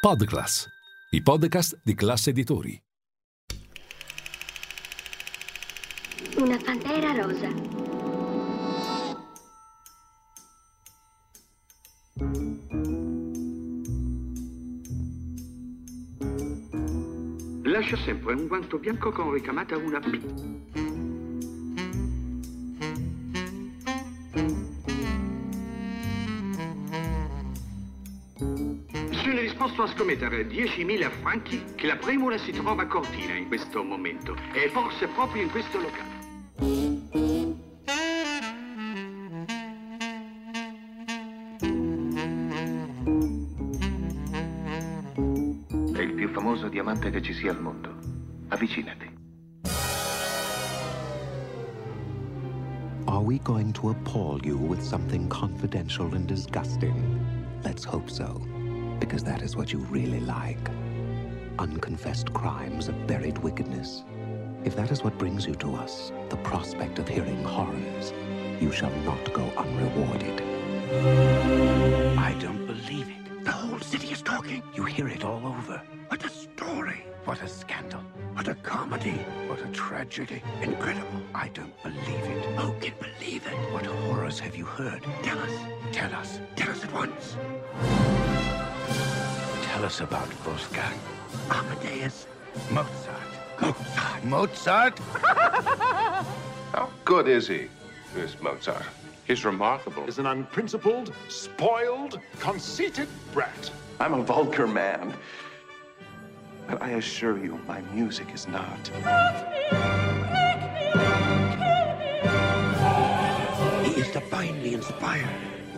Podclass, i podcast di classe editori. Una pantera rosa. Lascia sempre un guanto bianco con ricamata una P. A scommettere 10.000 franchi che la premura si trova a Cortina in questo momento e forse proprio in questo locale. È il più famoso diamante che ci sia al mondo. Avvicinati. Are we going to appall you with something confidential and disgusting? Let's hope so, because that is what you really like. Unconfessed crimes of buried wickedness. If that is what brings you to us, the prospect of hearing horrors, you shall not go unrewarded. I don't believe it. The whole city is talking. You hear it all over. What a story. What a scandal. What a comedy. What a tragedy. Incredible. I don't believe it. Who can believe it? What horrors have you heard? Tell us. Tell us. Tell us at once. Tell us about Wolfgang. Amadeus. Mozart. Mozart. Mozart? How good is he, this Mozart? He's remarkable He's an unprincipled, spoiled, conceited brat. I'm a vulgar man. But I assure you, my music is not. He is divinely inspired.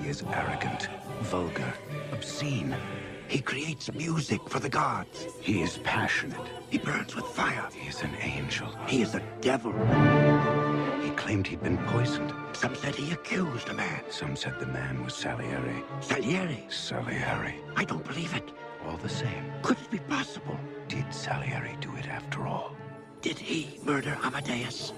He is arrogant, vulgar, obscene. He creates music for the gods. He is passionate. He burns with fire. He is an angel. He is a devil. He claimed he'd been poisoned. Some said he accused a man. Some said the man was Salieri. Salieri? Salieri. I don't believe it. All the same. Could it be possible? Did Salieri do it after all? Did he murder Amadeus?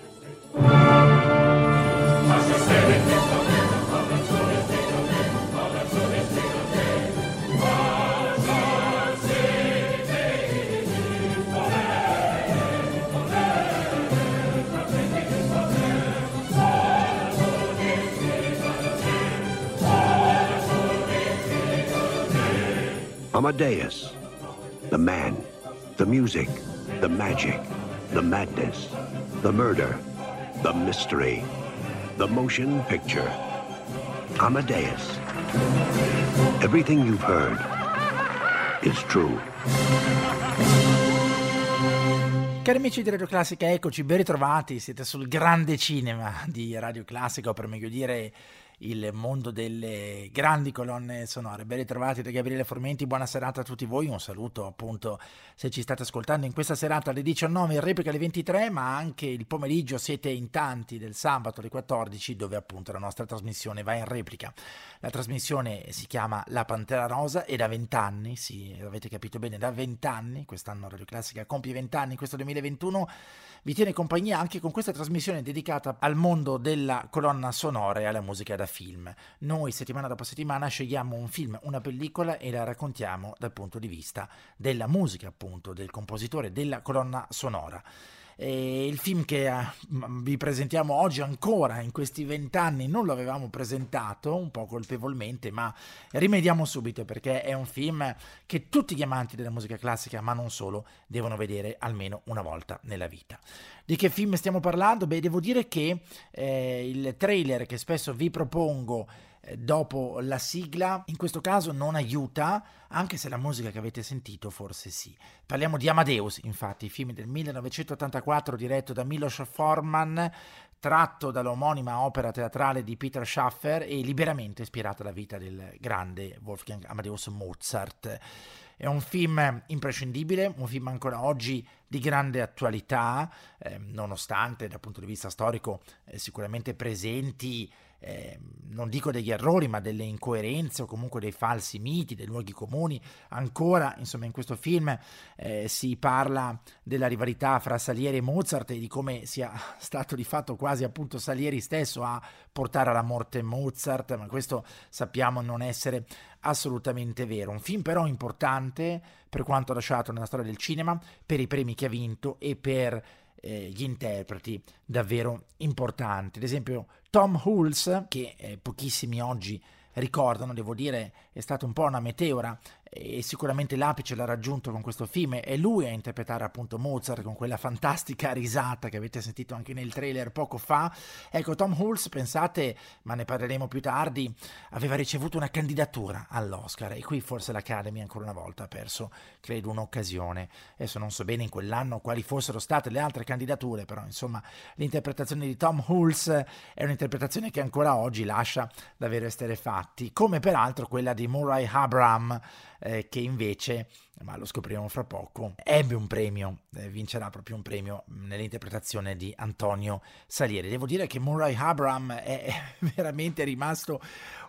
Amadeus. The man, the music, the magic, the madness, the murder, the mystery, the motion picture. Amadeus. Everything you've heard is true. Cari amici di Radio Classica, eccoci, ben ritrovati, siete sul grande cinema di Radio Classica, o per meglio dire il mondo delle grandi colonne sonore. Ben ritrovati da Gabriele Formenti, buona serata a tutti voi, un saluto appunto se ci state ascoltando in questa serata alle 19, in replica alle 23, ma anche il pomeriggio siete in tanti del sabato alle 14 dove appunto la nostra trasmissione va in replica. La trasmissione si chiama La Pantera Rosa e da 20 anni, sì, avete capito bene, da 20 anni, quest'anno Radio Classica compie 20 anni, questo 2021 vi tiene compagnia anche con questa trasmissione dedicata al mondo della colonna sonora e alla musica da film. Noi settimana dopo settimana scegliamo un film, una pellicola e la raccontiamo dal punto di vista della musica, appunto, del compositore, della colonna sonora. E il film che eh, vi presentiamo oggi ancora in questi vent'anni non lo avevamo presentato, un po' colpevolmente, ma rimediamo subito perché è un film che tutti gli amanti della musica classica, ma non solo, devono vedere almeno una volta nella vita. Di che film stiamo parlando? Beh, devo dire che eh, il trailer che spesso vi propongo dopo la sigla, in questo caso non aiuta, anche se la musica che avete sentito forse sì. Parliamo di Amadeus, infatti, film del 1984 diretto da Milos Forman, tratto dall'omonima opera teatrale di Peter Schaffer e liberamente ispirato alla vita del grande Wolfgang Amadeus Mozart. È un film imprescindibile, un film ancora oggi di grande attualità, eh, nonostante dal punto di vista storico eh, sicuramente presenti eh, non dico degli errori, ma delle incoerenze o comunque dei falsi miti, dei luoghi comuni. Ancora, insomma, in questo film eh, si parla della rivalità fra Salieri e Mozart e di come sia stato di fatto quasi appunto Salieri stesso a portare alla morte Mozart, ma questo sappiamo non essere assolutamente vero. Un film però importante per quanto lasciato nella storia del cinema, per i premi che ha vinto e per eh, gli interpreti davvero importanti. Ad esempio Tom Hulse, che eh, pochissimi oggi ricordano, devo dire, è stata un po' una meteora e sicuramente l'apice l'ha raggiunto con questo film è lui a interpretare appunto Mozart con quella fantastica risata che avete sentito anche nel trailer poco fa. Ecco Tom Hulse pensate ma ne parleremo più tardi aveva ricevuto una candidatura all'Oscar e qui forse l'Academy ancora una volta ha perso credo un'occasione. Adesso non so bene in quell'anno quali fossero state le altre candidature però insomma l'interpretazione di Tom Hulse è un'interpretazione che ancora oggi lascia davvero esterefatti come peraltro quella di Murray Abraham eh, che invece, ma lo scopriremo fra poco, ebbe un premio, eh, vincerà proprio un premio nell'interpretazione di Antonio Salieri. Devo dire che Murray Abraham è veramente rimasto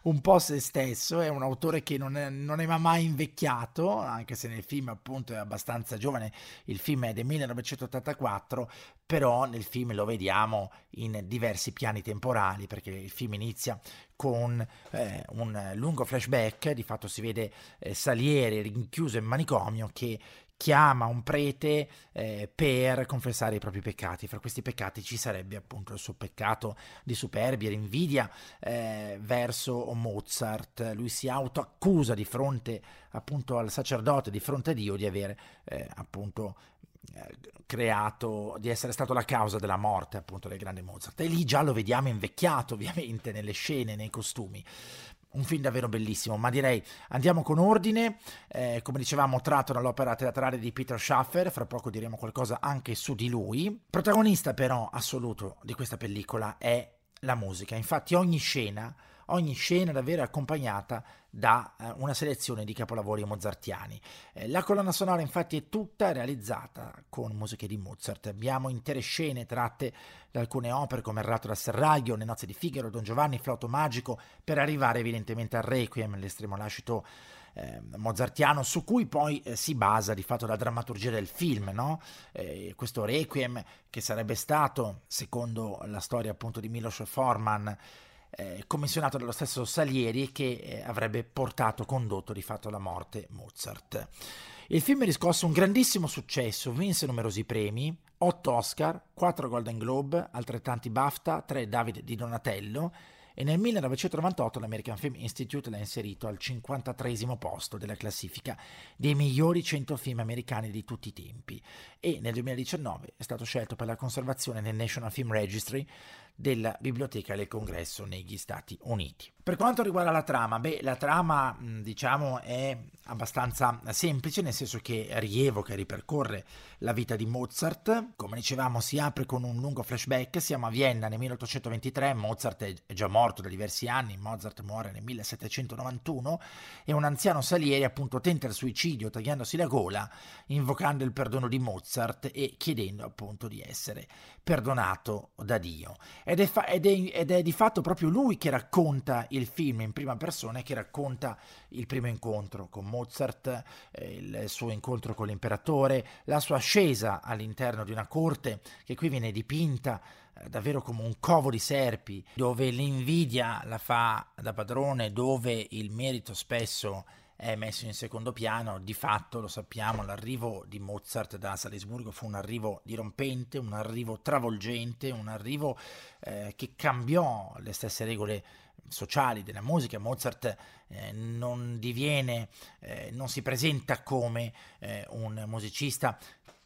un po' se stesso, è un autore che non è, non è mai invecchiato, anche se nel film appunto è abbastanza giovane, il film è del 1984, però nel film lo vediamo in diversi piani temporali perché il film inizia con eh, un lungo flashback, di fatto si vede eh, Salieri rinchiuso in manicomio che chiama un prete eh, per confessare i propri peccati. Fra questi peccati ci sarebbe appunto il suo peccato di superbia, di invidia eh, verso Mozart. Lui si autoaccusa di fronte appunto al sacerdote, di fronte a Dio, di avere eh, appunto eh, creato, di essere stato la causa della morte appunto del grande Mozart. E lì già lo vediamo invecchiato ovviamente nelle scene, nei costumi un film davvero bellissimo, ma direi andiamo con ordine, eh, come dicevamo tratto dall'opera teatrale di Peter Schaffer, fra poco diremo qualcosa anche su di lui. Protagonista però assoluto di questa pellicola è la musica, infatti ogni scena ogni scena davvero accompagnata da eh, una selezione di capolavori mozartiani. Eh, la colonna sonora infatti è tutta realizzata con musiche di Mozart. Abbiamo intere scene tratte da alcune opere come Il ratto da serraglio, Le nozze di Figaro, Don Giovanni, Flauto magico, per arrivare evidentemente al Requiem, l'estremo lascito eh, mozartiano su cui poi eh, si basa di fatto la drammaturgia del film, no? eh, questo Requiem che sarebbe stato, secondo la storia appunto di Milos Forman, eh, commissionato dallo stesso Salieri che eh, avrebbe portato, condotto di fatto alla morte Mozart. Il film riscosse un grandissimo successo, vinse numerosi premi, 8 Oscar, 4 Golden Globe, altrettanti BAFTA, 3 David di Donatello e nel 1998 l'American Film Institute l'ha inserito al 53 posto della classifica dei migliori 100 film americani di tutti i tempi e nel 2019 è stato scelto per la conservazione nel National Film Registry della Biblioteca del Congresso negli Stati Uniti. Per quanto riguarda la trama, beh, la trama diciamo è abbastanza semplice, nel senso che rievoca e ripercorre la vita di Mozart. Come dicevamo, si apre con un lungo flashback. Siamo a Vienna nel 1823, Mozart è già morto da diversi anni, Mozart muore nel 1791 e un anziano Salieri appunto tenta il suicidio tagliandosi la gola, invocando il perdono di Mozart e chiedendo appunto di essere perdonato da Dio. Ed è, fa- ed, è, ed è, di fatto proprio lui che racconta il film in prima persona e che racconta il primo incontro con Mozart, eh, il suo incontro con l'imperatore, la sua ascesa all'interno di una corte che qui viene dipinta eh, davvero come un covo di serpi, dove l'invidia la fa da padrone, dove il merito spesso è messo in secondo piano, di fatto lo sappiamo, l'arrivo di Mozart da Salisburgo fu un arrivo dirompente, un arrivo travolgente, un arrivo eh, che cambiò le stesse regole sociali della musica. Mozart eh, non diviene, eh, non si presenta come eh, un musicista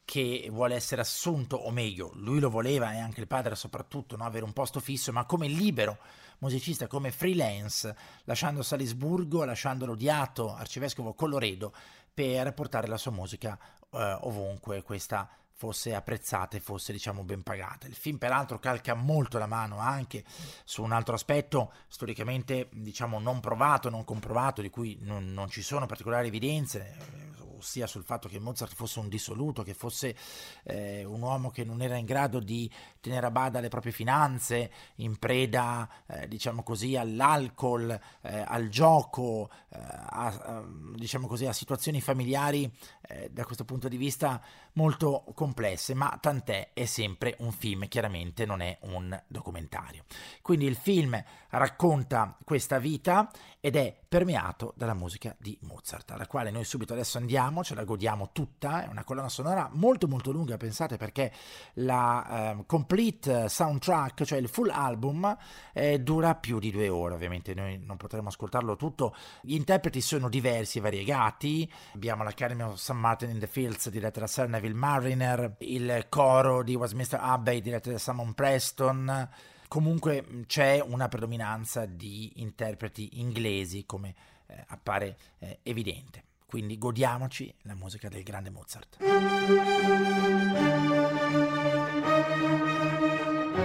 che vuole essere assunto, o meglio, lui lo voleva e anche il padre soprattutto, no? avere un posto fisso, ma come libero musicista, come freelance, lasciando Salisburgo, lasciando l'odiato arcivescovo Colloredo per portare la sua musica eh, ovunque questa fosse apprezzata e fosse diciamo ben pagata. Il film peraltro calca molto la mano anche su un altro aspetto storicamente diciamo non provato, non comprovato, di cui non, non ci sono particolari evidenze, ossia sul fatto che Mozart fosse un dissoluto, che fosse eh, un uomo che non era in grado di tenere a bada le proprie finanze, in preda, eh, diciamo così, all'alcol, eh, al gioco, eh, a, a, diciamo così, a situazioni familiari eh, da questo punto di vista molto complesse, ma tant'è, è sempre un film, chiaramente non è un documentario. Quindi il film racconta questa vita ed è permeato dalla musica di Mozart, alla quale noi subito adesso andiamo, ce la godiamo tutta, è una colonna sonora molto molto lunga, pensate perché la uh, complete soundtrack, cioè il full album, eh, dura più di due ore, ovviamente noi non potremo ascoltarlo tutto, gli interpreti sono diversi e variegati, abbiamo l'Academy of St. Martin in the Fields diretta da Sir Neville Mariner, il coro di Westminster Abbey diretto da Simon Preston, comunque c'è una predominanza di interpreti inglesi come eh, appare eh, evidente. Quindi godiamoci la musica del grande Mozart.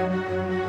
Música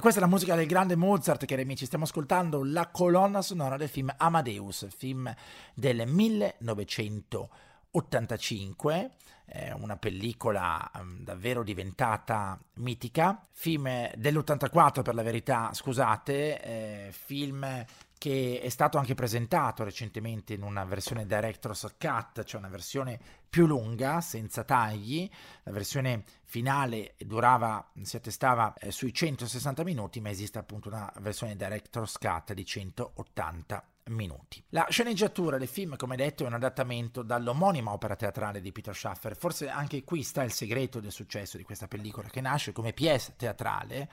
questa è la musica del grande Mozart, cari amici. Stiamo ascoltando la colonna sonora del film Amadeus, film del 1985. È una pellicola um, davvero diventata mitica. Film dell'84 per la verità, scusate, eh, film che è stato anche presentato recentemente in una versione Director's Cut, cioè una versione più lunga, senza tagli. La versione finale durava, si attestava eh, sui 160 minuti, ma esiste appunto una versione Director's Cut di 180 minuti. La sceneggiatura del film, come detto, è un adattamento dall'omonima opera teatrale di Peter Schaffer. Forse anche qui sta il segreto del successo di questa pellicola, che nasce come pièce teatrale.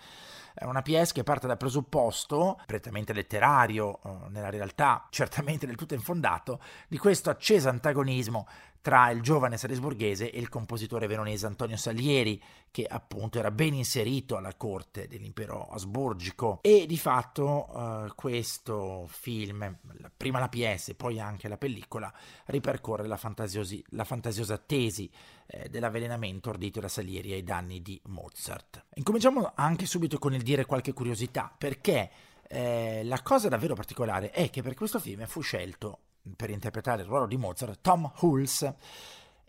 È una pièce che parte dal presupposto, prettamente letterario, eh, nella realtà certamente del tutto infondato, di questo acceso antagonismo tra il giovane salisburghese e il compositore veronese Antonio Salieri, che appunto era ben inserito alla corte dell'impero asburgico. E di fatto uh, questo film, prima la PS, poi anche la pellicola, ripercorre la, la fantasiosa tesi eh, dell'avvelenamento ordito da Salieri ai danni di Mozart. Incominciamo anche subito con il dire qualche curiosità, perché eh, la cosa davvero particolare è che per questo film fu scelto per interpretare il ruolo di Mozart Tom Hulse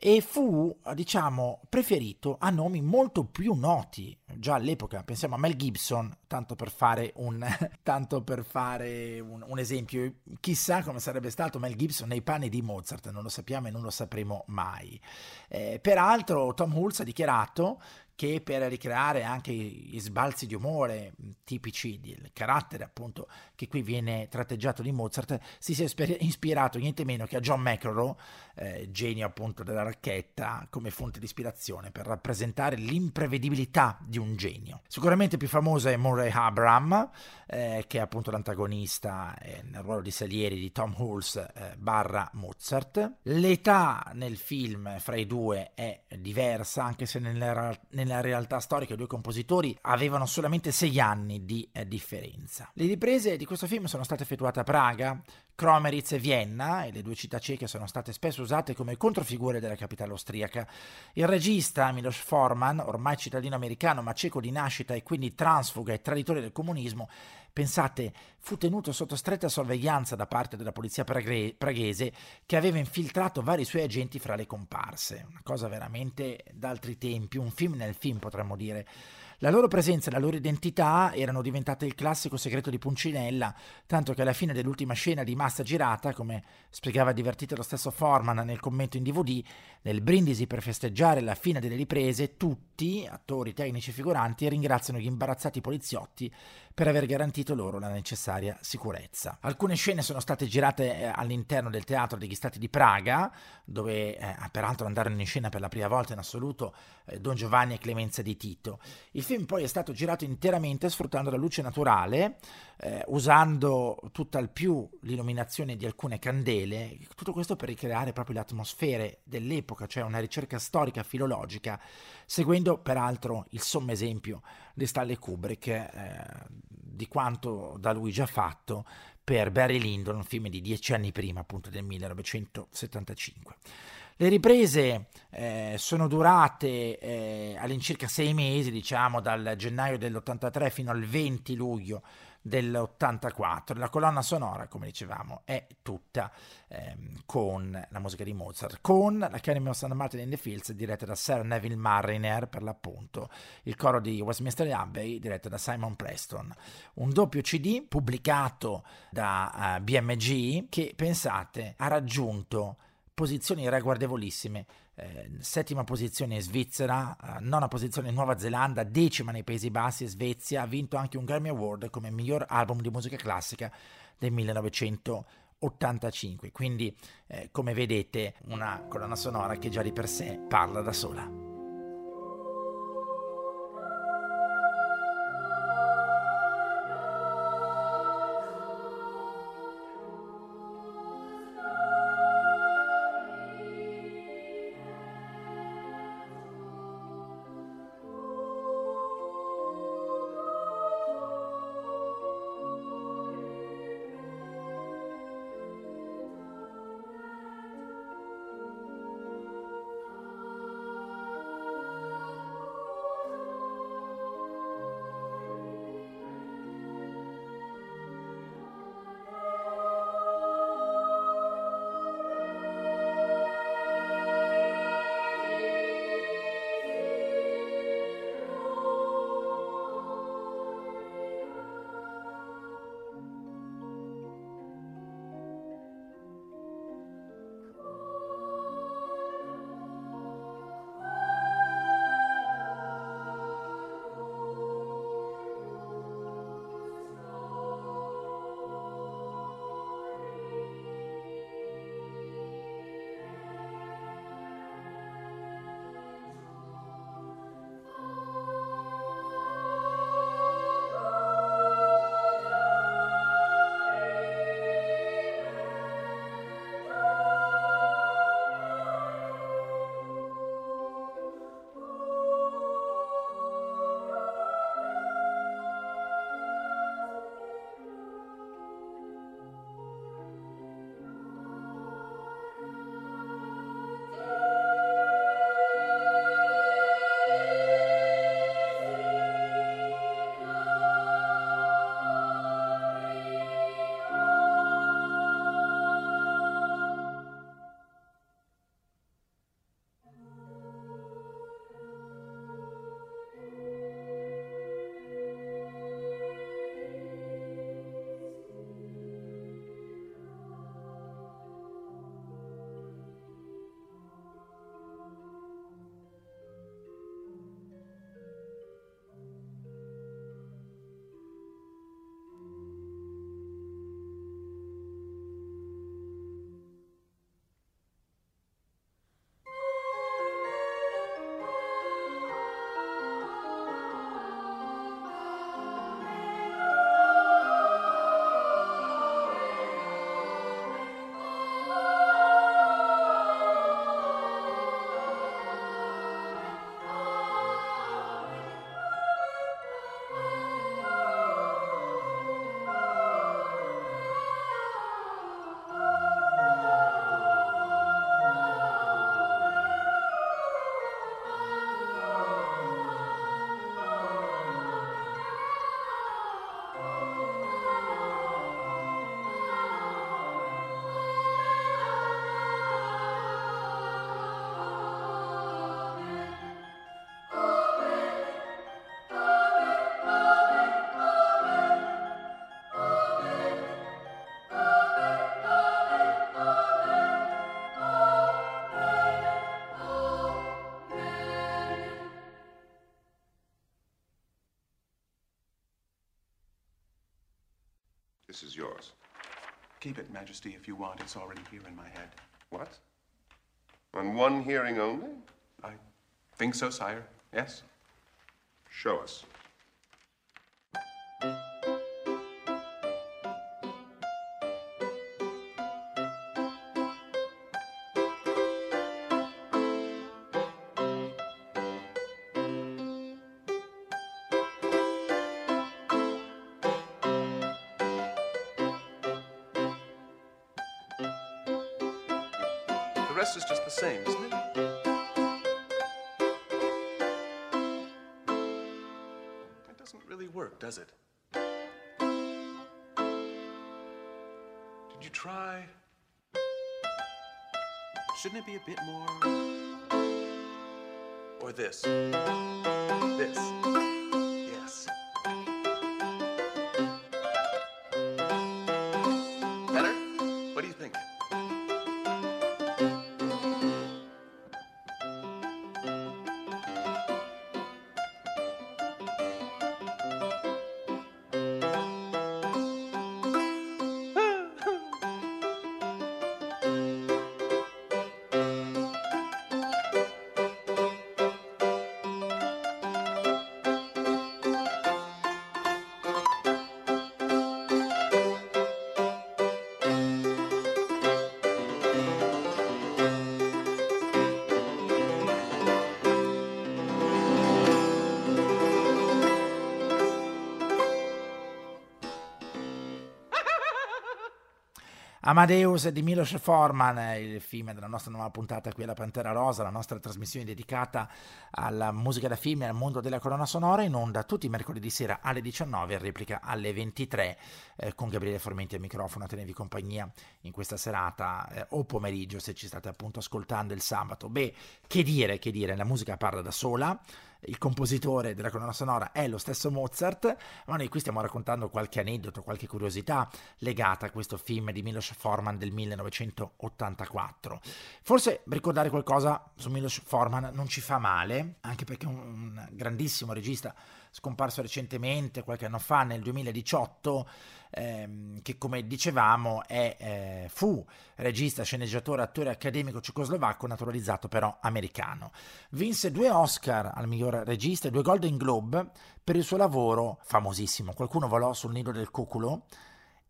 e fu, diciamo, preferito a nomi molto più noti già all'epoca. Pensiamo a Mel Gibson, tanto per fare un, per fare un, un esempio. Chissà come sarebbe stato Mel Gibson nei panni di Mozart, non lo sappiamo e non lo sapremo mai. Eh, peraltro Tom Hulse ha dichiarato che per ricreare anche gli sbalzi di umore tipici del carattere appunto che qui viene tratteggiato di Mozart si sia ispirato niente meno che a John McEnroe eh, genio appunto della racchetta come fonte di ispirazione per rappresentare l'imprevedibilità di un genio. Sicuramente più famosa è Murray Abraham eh, che è appunto l'antagonista eh, nel ruolo di Salieri di Tom Hulse eh, barra Mozart. L'età nel film fra i due è diversa anche se nella, nella nella realtà storica i due compositori avevano solamente sei anni di eh, differenza. Le riprese di questo film sono state effettuate a Praga, Kromeritz e Vienna, e le due città ceche sono state spesso usate come controfigure della capitale austriaca. Il regista Milos Forman, ormai cittadino americano ma ceco di nascita e quindi transfuga e traditore del comunismo, Pensate, fu tenuto sotto stretta sorveglianza da parte della polizia pragre- praghese che aveva infiltrato vari suoi agenti fra le comparse. Una cosa veramente d'altri tempi, un film nel film potremmo dire. La loro presenza e la loro identità erano diventate il classico segreto di Puncinella, tanto che alla fine dell'ultima scena di massa girata, come spiegava divertito lo stesso Forman nel commento in DVD, nel brindisi per festeggiare la fine delle riprese, tutti, attori, tecnici e figuranti, ringraziano gli imbarazzati poliziotti per aver garantito loro la necessaria sicurezza. Alcune scene sono state girate eh, all'interno del Teatro degli Stati di Praga, dove eh, peraltro andarono in scena per la prima volta in assoluto eh, Don Giovanni e Clemenza di Tito. Il film poi è stato girato interamente sfruttando la luce naturale, eh, usando tutt'al più l'illuminazione di alcune candele, tutto questo per ricreare proprio le atmosfere dell'epoca, cioè una ricerca storica filologica, seguendo peraltro il sommo esempio di Stanley Kubrick eh, di quanto da lui già fatto per Barry Lyndon, un film di dieci anni prima, appunto del 1975. Le riprese eh, sono durate eh, all'incirca sei mesi, diciamo dal gennaio dell'83 fino al 20 luglio dell'84. La colonna sonora, come dicevamo, è tutta ehm, con la musica di Mozart, con l'Academy of St. Martin in the Fields diretta da Sir Neville Mariner, per l'appunto, il coro di Westminster Abbey diretto da Simon Preston. Un doppio CD pubblicato da uh, eh, BMG che, pensate, ha raggiunto posizioni ragguardevolissime. Eh, settima posizione Svizzera, eh, nona posizione Nuova Zelanda, decima nei Paesi Bassi Svezia, ha vinto anche un Grammy Award come miglior album di musica classica del 1985. Quindi, eh, come vedete, una colonna sonora che già di per sé parla da sola. Yours. Keep it, Majesty, if you want. It's already here in my head. What? On one hearing only? I think so, sire. Yes. Show us. This? Amadeus di Milos Forman, il film della nostra nuova puntata qui alla Pantera Rosa, la nostra trasmissione dedicata alla musica da film e al mondo della colonna sonora, in onda tutti i mercoledì sera alle 19 e replica alle 23 eh, con Gabriele Formenti al microfono a tenervi compagnia in questa serata eh, o pomeriggio se ci state appunto ascoltando il sabato. Beh, che dire, che dire, la musica parla da sola il compositore della colonna sonora è lo stesso Mozart, ma noi qui stiamo raccontando qualche aneddoto, qualche curiosità legata a questo film di Milos Forman del 1984. Forse ricordare qualcosa su Milos Forman non ci fa male, anche perché è un grandissimo regista scomparso recentemente, qualche anno fa, nel 2018, ehm, che come dicevamo è, eh, fu regista, sceneggiatore, attore accademico cecoslovacco, naturalizzato però americano. Vinse due Oscar al miglior regista e due Golden Globe per il suo lavoro famosissimo, qualcuno volò sul nido del cuculo,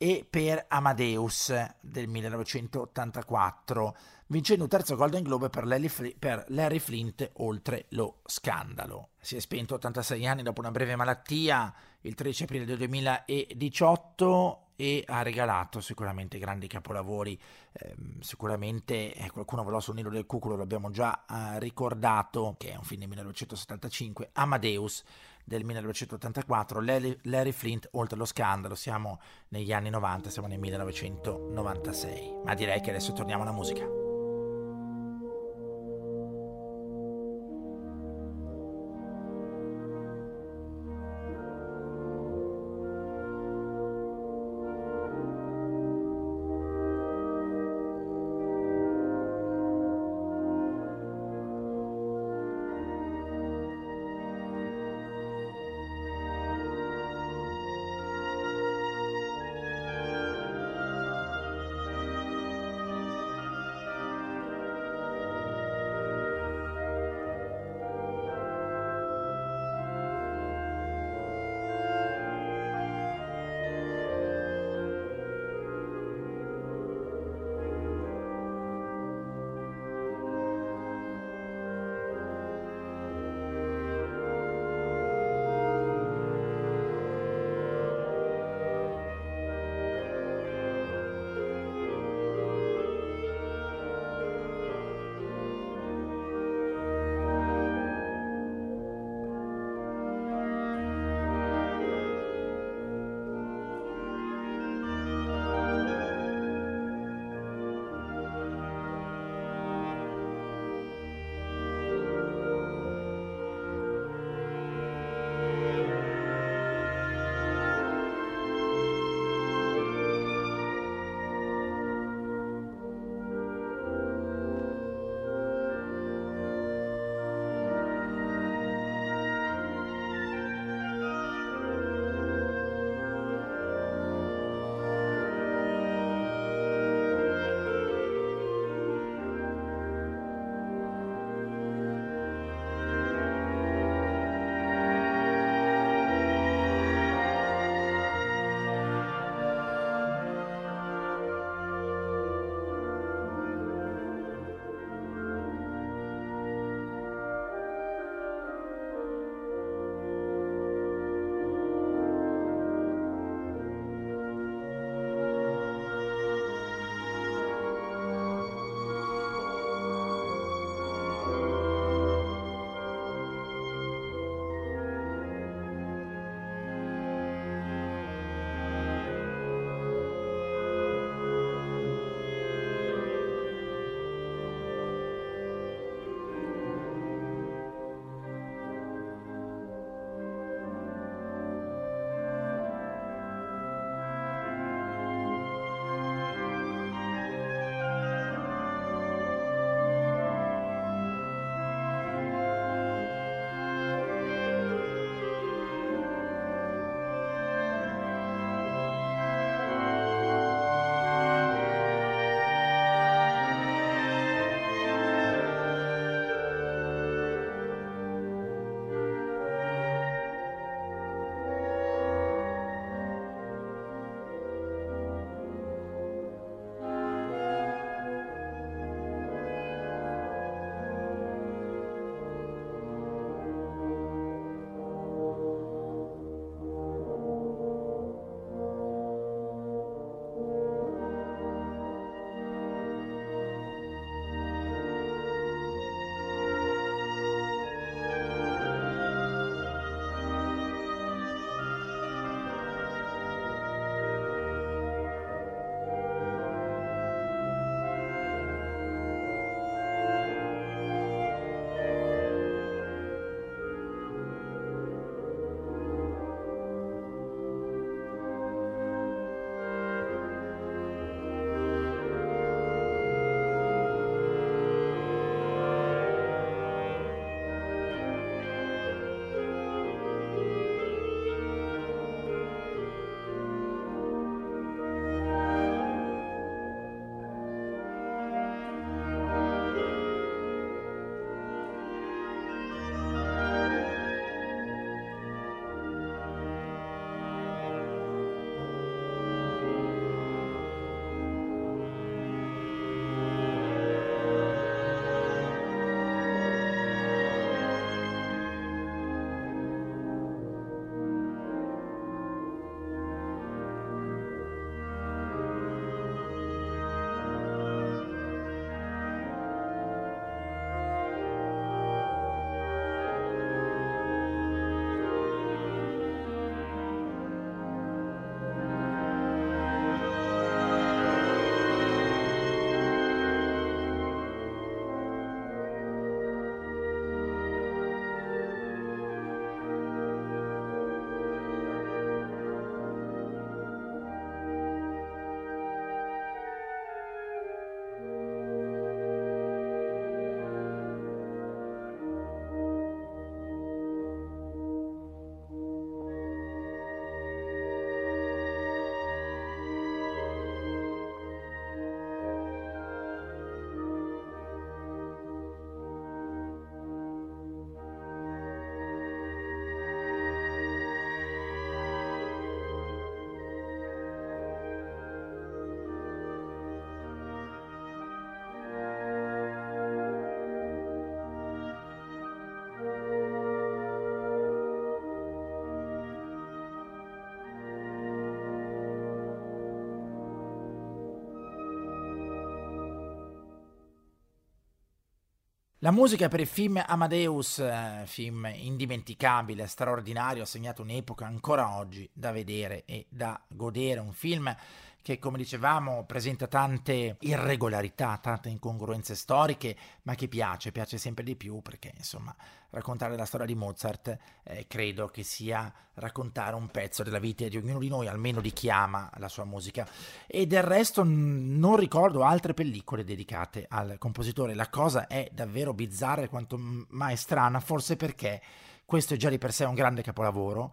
e per Amadeus del 1984, vincendo un terzo Golden Globe per Larry, Fl- per Larry Flint oltre lo scandalo. Si è spento 86 anni dopo una breve malattia il 13 aprile del 2018 e ha regalato sicuramente grandi capolavori, eh, sicuramente eh, qualcuno volò sul nido del cuculo, l'abbiamo già eh, ricordato, che è un film del 1975, Amadeus del 1984, Larry, Larry Flint oltre lo scandalo, siamo negli anni 90, siamo nel 1996, ma direi che adesso torniamo alla musica. La musica per il film Amadeus, eh, film indimenticabile, straordinario, ha segnato un'epoca ancora oggi da vedere e da godere, un film che come dicevamo presenta tante irregolarità, tante incongruenze storiche, ma che piace, piace sempre di più perché insomma raccontare la storia di Mozart eh, credo che sia raccontare un pezzo della vita di ognuno di noi, almeno di chi ama la sua musica. E del resto non ricordo altre pellicole dedicate al compositore, la cosa è davvero bizzarra e quanto mai strana, forse perché questo è già di per sé un grande capolavoro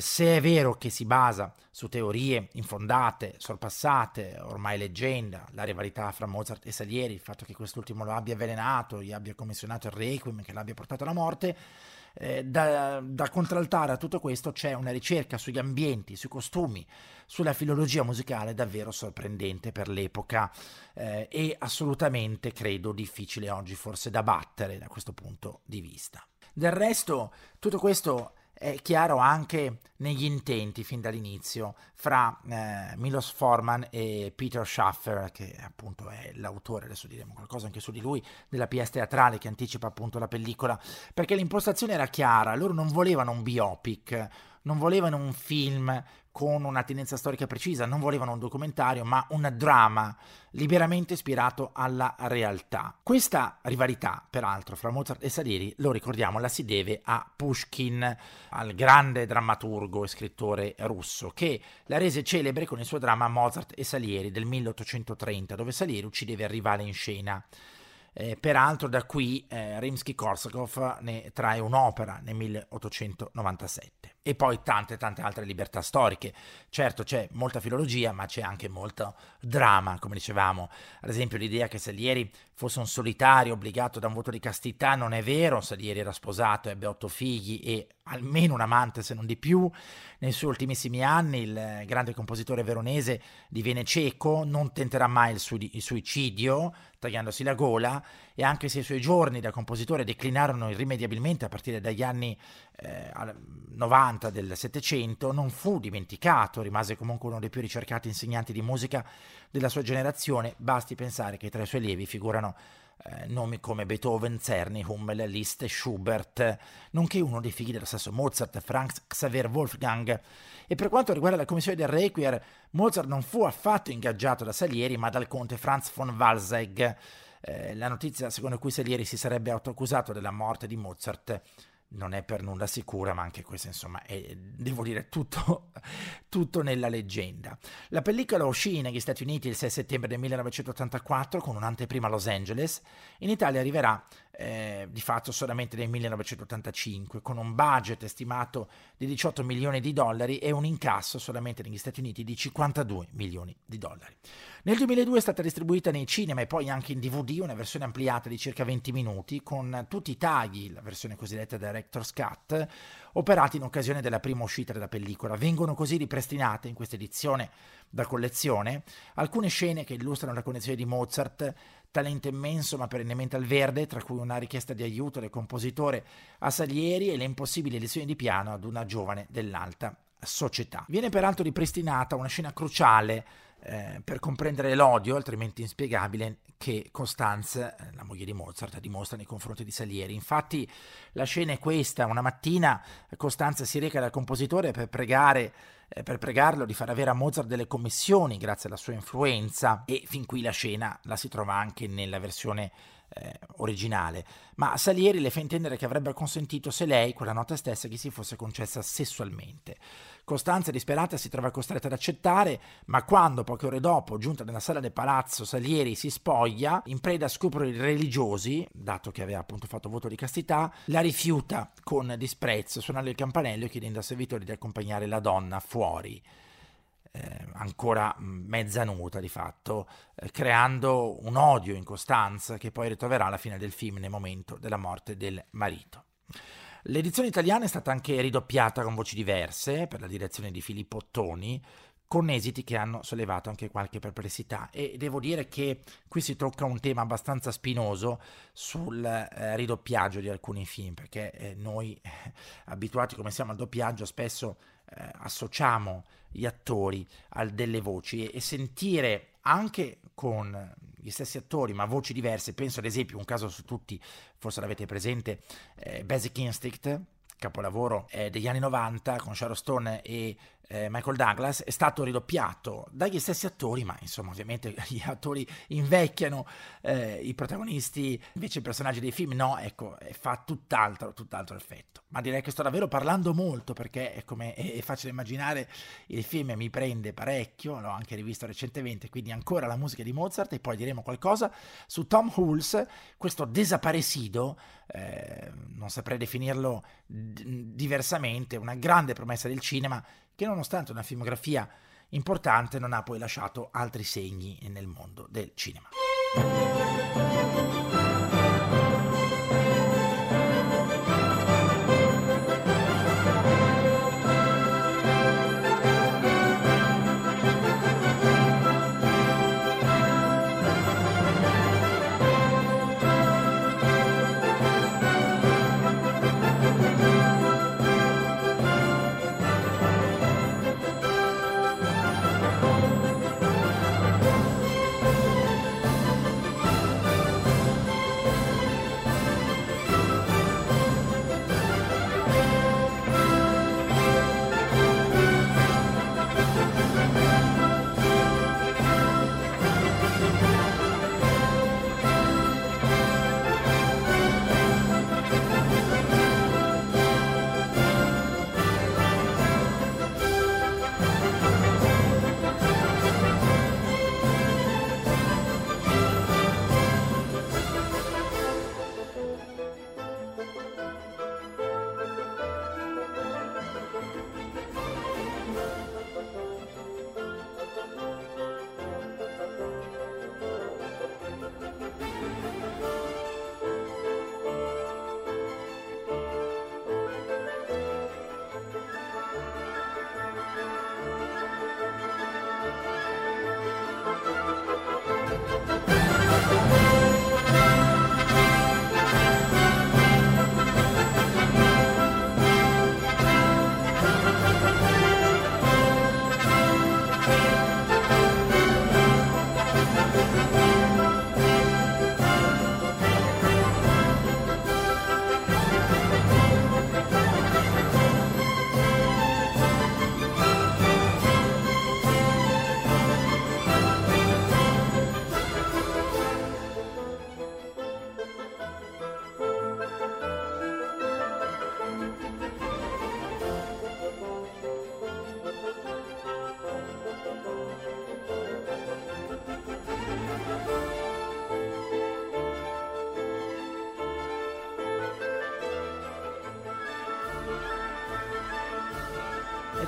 se è vero che si basa su teorie infondate, sorpassate, ormai leggenda, la rivalità fra Mozart e Salieri, il fatto che quest'ultimo lo abbia avvelenato, gli abbia commissionato il requiem, che l'abbia portato alla morte, eh, da, da, contraltare a tutto questo c'è una ricerca sugli ambienti, sui costumi, sulla filologia musicale davvero sorprendente per l'epoca eh, e assolutamente credo difficile oggi forse da battere da questo punto di vista. Del resto tutto questo è chiaro anche negli intenti fin dall'inizio fra eh, Milos Forman e Peter Schaffer, che appunto è l'autore, adesso diremo qualcosa anche su di lui, della pièce teatrale che anticipa appunto la pellicola, perché l'impostazione era chiara, loro non volevano un biopic, non volevano un film con una tendenza storica precisa, non volevano un documentario, ma un dramma liberamente ispirato alla realtà. Questa rivalità, peraltro, fra Mozart e Salieri, lo ricordiamo, la si deve a Pushkin, al grande drammaturgo e scrittore russo, che la rese celebre con il suo dramma Mozart e Salieri del 1830, dove Salieri uccideva il rivale in scena. Eh, peraltro da qui eh, Rimsky-Korsakov ne trae un'opera nel 1897 e poi tante tante altre libertà storiche. Certo c'è molta filologia, ma c'è anche molto dramma, come dicevamo. Ad esempio l'idea che Salieri fosse un solitario obbligato da un voto di castità non è vero, Salieri era sposato, ebbe otto figli e almeno un amante se non di più. Nei suoi ultimissimi anni il grande compositore veronese diviene cieco, non tenterà mai il, su- il suicidio, tagliandosi la gola, e anche se i suoi giorni da compositore declinarono irrimediabilmente a partire dagli anni eh, 90 del Settecento, non fu dimenticato, rimase comunque uno dei più ricercati insegnanti di musica della sua generazione, basti pensare che tra i suoi allievi figurano eh, nomi come Beethoven, Czerny, Hummel, Liszt Schubert, nonché uno dei figli dello stesso Mozart, Franz Xaver Wolfgang. E per quanto riguarda la commissione del Requiem, Mozart non fu affatto ingaggiato da Salieri, ma dal conte Franz von Walsegg. Eh, la notizia secondo cui Salieri si sarebbe autoaccusato della morte di Mozart non è per nulla sicura, ma anche questo insomma è, devo dire, tutto, tutto, nella leggenda. La pellicola uscì negli Stati Uniti il 6 settembre del 1984 con un'anteprima a Los Angeles, in Italia arriverà eh, di fatto solamente nel 1985 con un budget stimato di 18 milioni di dollari e un incasso solamente negli Stati Uniti di 52 milioni di dollari. Nel 2002 è stata distribuita nei cinema e poi anche in DVD una versione ampliata di circa 20 minuti con tutti i tagli, la versione cosiddetta Director's Cut, operati in occasione della prima uscita della pellicola. Vengono così ripristinate in questa edizione da collezione alcune scene che illustrano la connessione di Mozart, talento immenso ma perennemente al verde, tra cui una richiesta di aiuto del compositore a Salieri e le impossibili lezioni di piano ad una giovane dell'alta società. Viene peraltro ripristinata una scena cruciale eh, per comprendere l'odio, altrimenti inspiegabile, che Constanze, eh, la moglie di Mozart, dimostra nei confronti di Salieri. Infatti la scena è questa, una mattina Costanza si reca dal compositore per pregare eh, per pregarlo di far avere a Mozart delle commissioni grazie alla sua influenza. E fin qui la scena la si trova anche nella versione eh, originale, ma Salieri le fa intendere che avrebbe consentito se lei, quella notte stessa, gli si fosse concessa sessualmente. Costanza, disperata, si trova costretta ad accettare, ma quando, poche ore dopo, giunta nella sala del palazzo, Salieri si spoglia, in preda a scrupoli religiosi, dato che aveva appunto fatto voto di castità, la rifiuta con disprezzo, suonando il campanello e chiedendo al servitore di accompagnare la donna fuori eh, ancora mezza nuda di fatto, eh, creando un odio in Costanza che poi ritroverà alla fine del film nel momento della morte del marito. L'edizione italiana è stata anche ridoppiata con voci diverse per la direzione di Filippo Ottoni, con esiti che hanno sollevato anche qualche perplessità e devo dire che qui si tocca un tema abbastanza spinoso sul eh, ridoppiaggio di alcuni film perché eh, noi eh, abituati come siamo al doppiaggio spesso eh, associamo gli attori a delle voci e, sentire anche con gli stessi attori ma voci diverse, penso ad esempio un caso su tutti, forse l'avete presente, eh, Basic Instinct, capolavoro eh, degli anni 90 con Sharon Stone e eh, Michael Douglas, è stato ridoppiato dagli stessi attori, ma insomma ovviamente gli attori invecchiano, eh, i protagonisti invece i personaggi dei film no, ecco, fa tutt'altro, tutt'altro effetto. Ma direi che sto davvero parlando molto perché è, come, è facile immaginare, il film mi prende parecchio, l'ho anche rivisto recentemente, quindi ancora la musica di Mozart e poi diremo qualcosa su Tom Hulse, questo desaparecido, eh, non saprei definirlo d- diversamente, una grande promessa del cinema che nonostante una filmografia importante non ha poi lasciato altri segni nel mondo del cinema.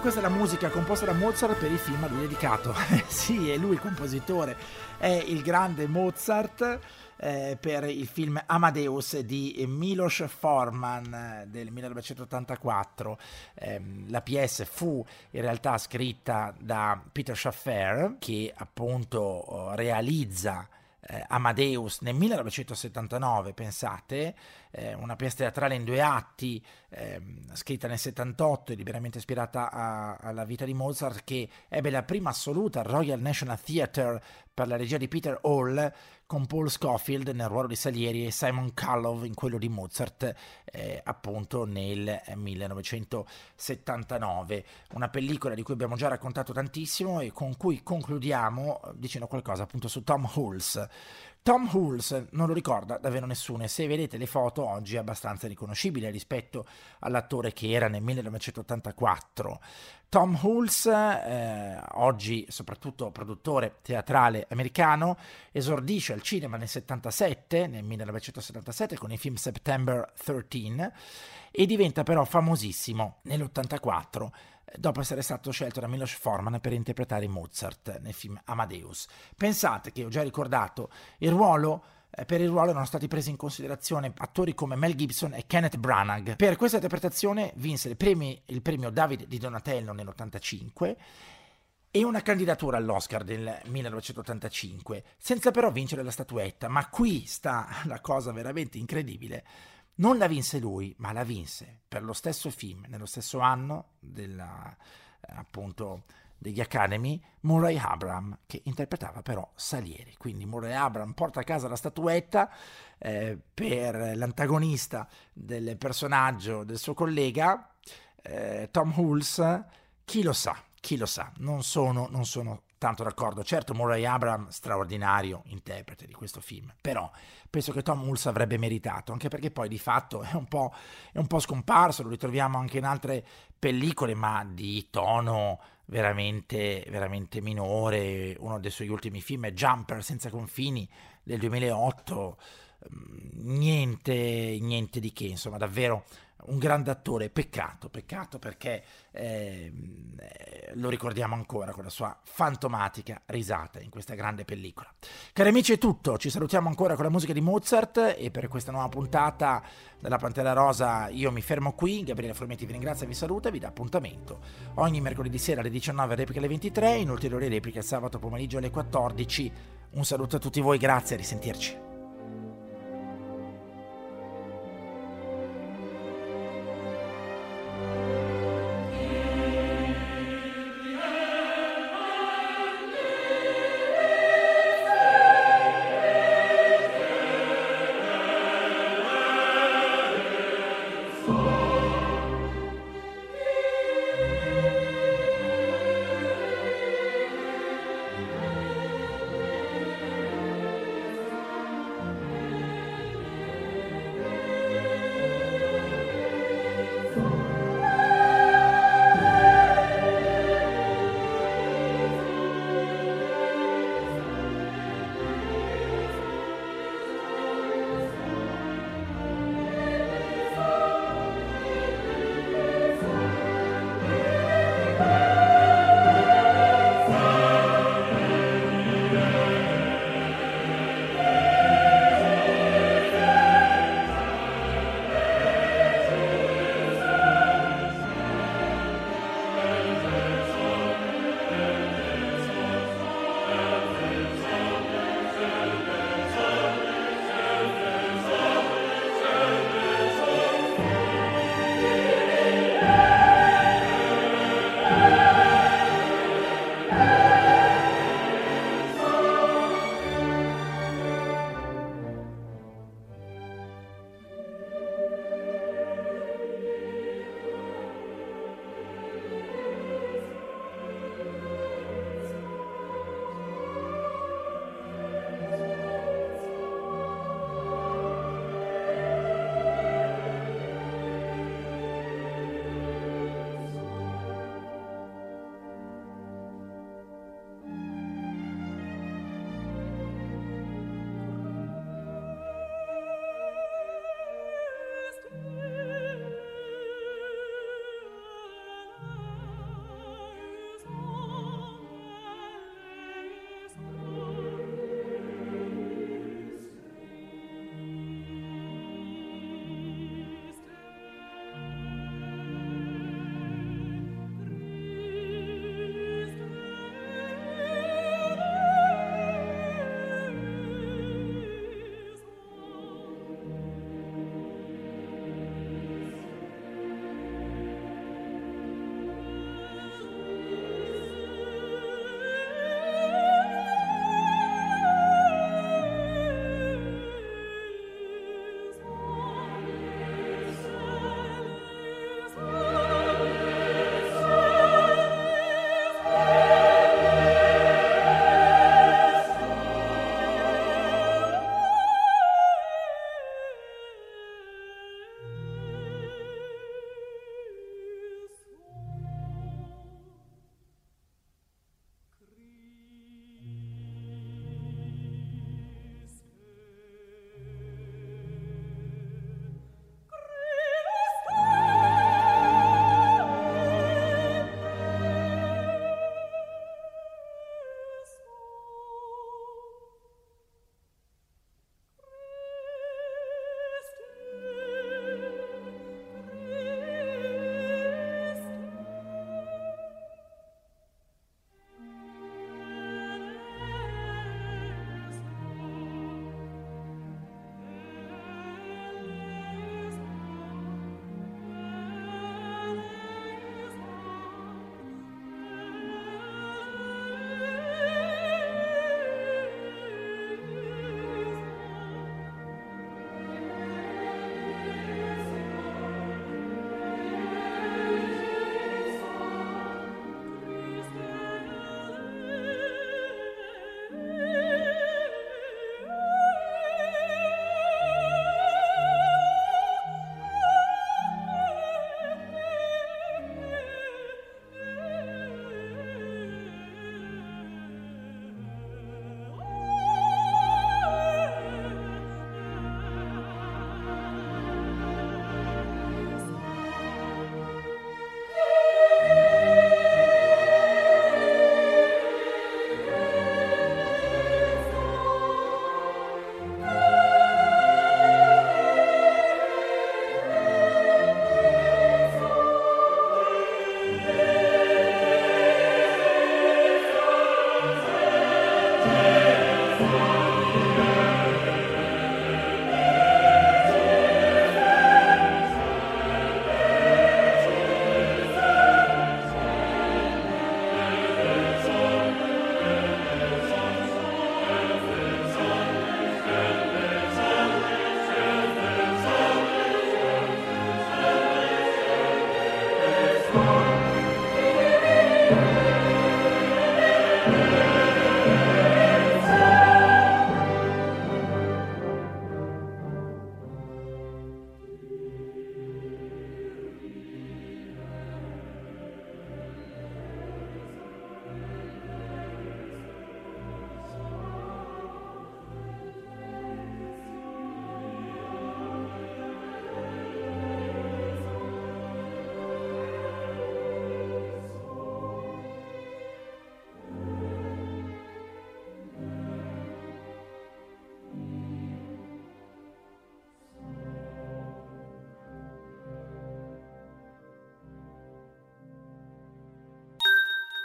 Questa è la musica composta da Mozart per il film a lui dedicato. sì, è lui il compositore, è il grande Mozart eh, per il film Amadeus di Milos Forman eh, del 1984. Eh, la PS fu in realtà scritta da Peter Schaffer che appunto realizza eh, Amadeus nel 1979, pensate, eh, una pièce teatrale in due atti, eh, scritta nel 78 e liberamente ispirata a, alla vita di Mozart, che ebbe la prima assoluta Royal National Theatre per la regia di Peter Hall, con Paul Scofield nel ruolo di Salieri e Simon Callow in quello di Mozart, eh, appunto nel 1979. Una pellicola di cui abbiamo già raccontato tantissimo e con cui concludiamo dicendo qualcosa appunto su Tom Hulse. Tom Hulse non lo ricorda davvero nessuno e se vedete le foto oggi è abbastanza riconoscibile rispetto all'attore che era nel 1984. Tom Hulse, eh, oggi soprattutto produttore teatrale americano, esordisce al cinema nel 77, nel 1977 con il film September 13 e diventa però famosissimo nell'84 dopo essere stato scelto da Milos Forman per interpretare Mozart nel film Amadeus. Pensate che ho già ricordato il ruolo eh, per il ruolo erano stati presi in considerazione attori come Mel Gibson e Kenneth Branagh. Per questa interpretazione vinse il, premi, il premio David di Donatello nell'85 e una candidatura all'Oscar del 1985, senza però vincere la statuetta. Ma qui sta la cosa veramente incredibile. Non la vinse lui, ma la vinse per lo stesso film, nello stesso anno, della, appunto degli Academy Murray Abram, che interpretava però Salieri. Quindi Murray Abram porta a casa la statuetta eh, per l'antagonista del personaggio del suo collega, eh, Tom Hulse. Chi lo sa, chi lo sa, non sono, non sono tanto d'accordo. Certo, Murray Abram, straordinario interprete di questo film, però penso che Tom Hulse avrebbe meritato, anche perché poi di fatto è un po', è un po scomparso, lo ritroviamo anche in altre pellicole, ma di tono veramente, veramente minore. Uno dei suoi ultimi film è Jumper senza confini del 2008. Mm, niente, niente di che, insomma, davvero un grande attore, peccato, peccato perché eh, lo ricordiamo ancora con la sua fantomatica risata in questa grande pellicola. Cari amici è tutto, ci salutiamo ancora con la musica di Mozart e per questa nuova puntata della Pantera Rosa io mi fermo qui, Gabriele Formetti vi ringrazia, vi saluta e vi dà appuntamento ogni mercoledì sera alle 19, replica alle 23, in ulteriori repliche sabato pomeriggio alle 14. Un saluto a tutti voi, grazie, a risentirci.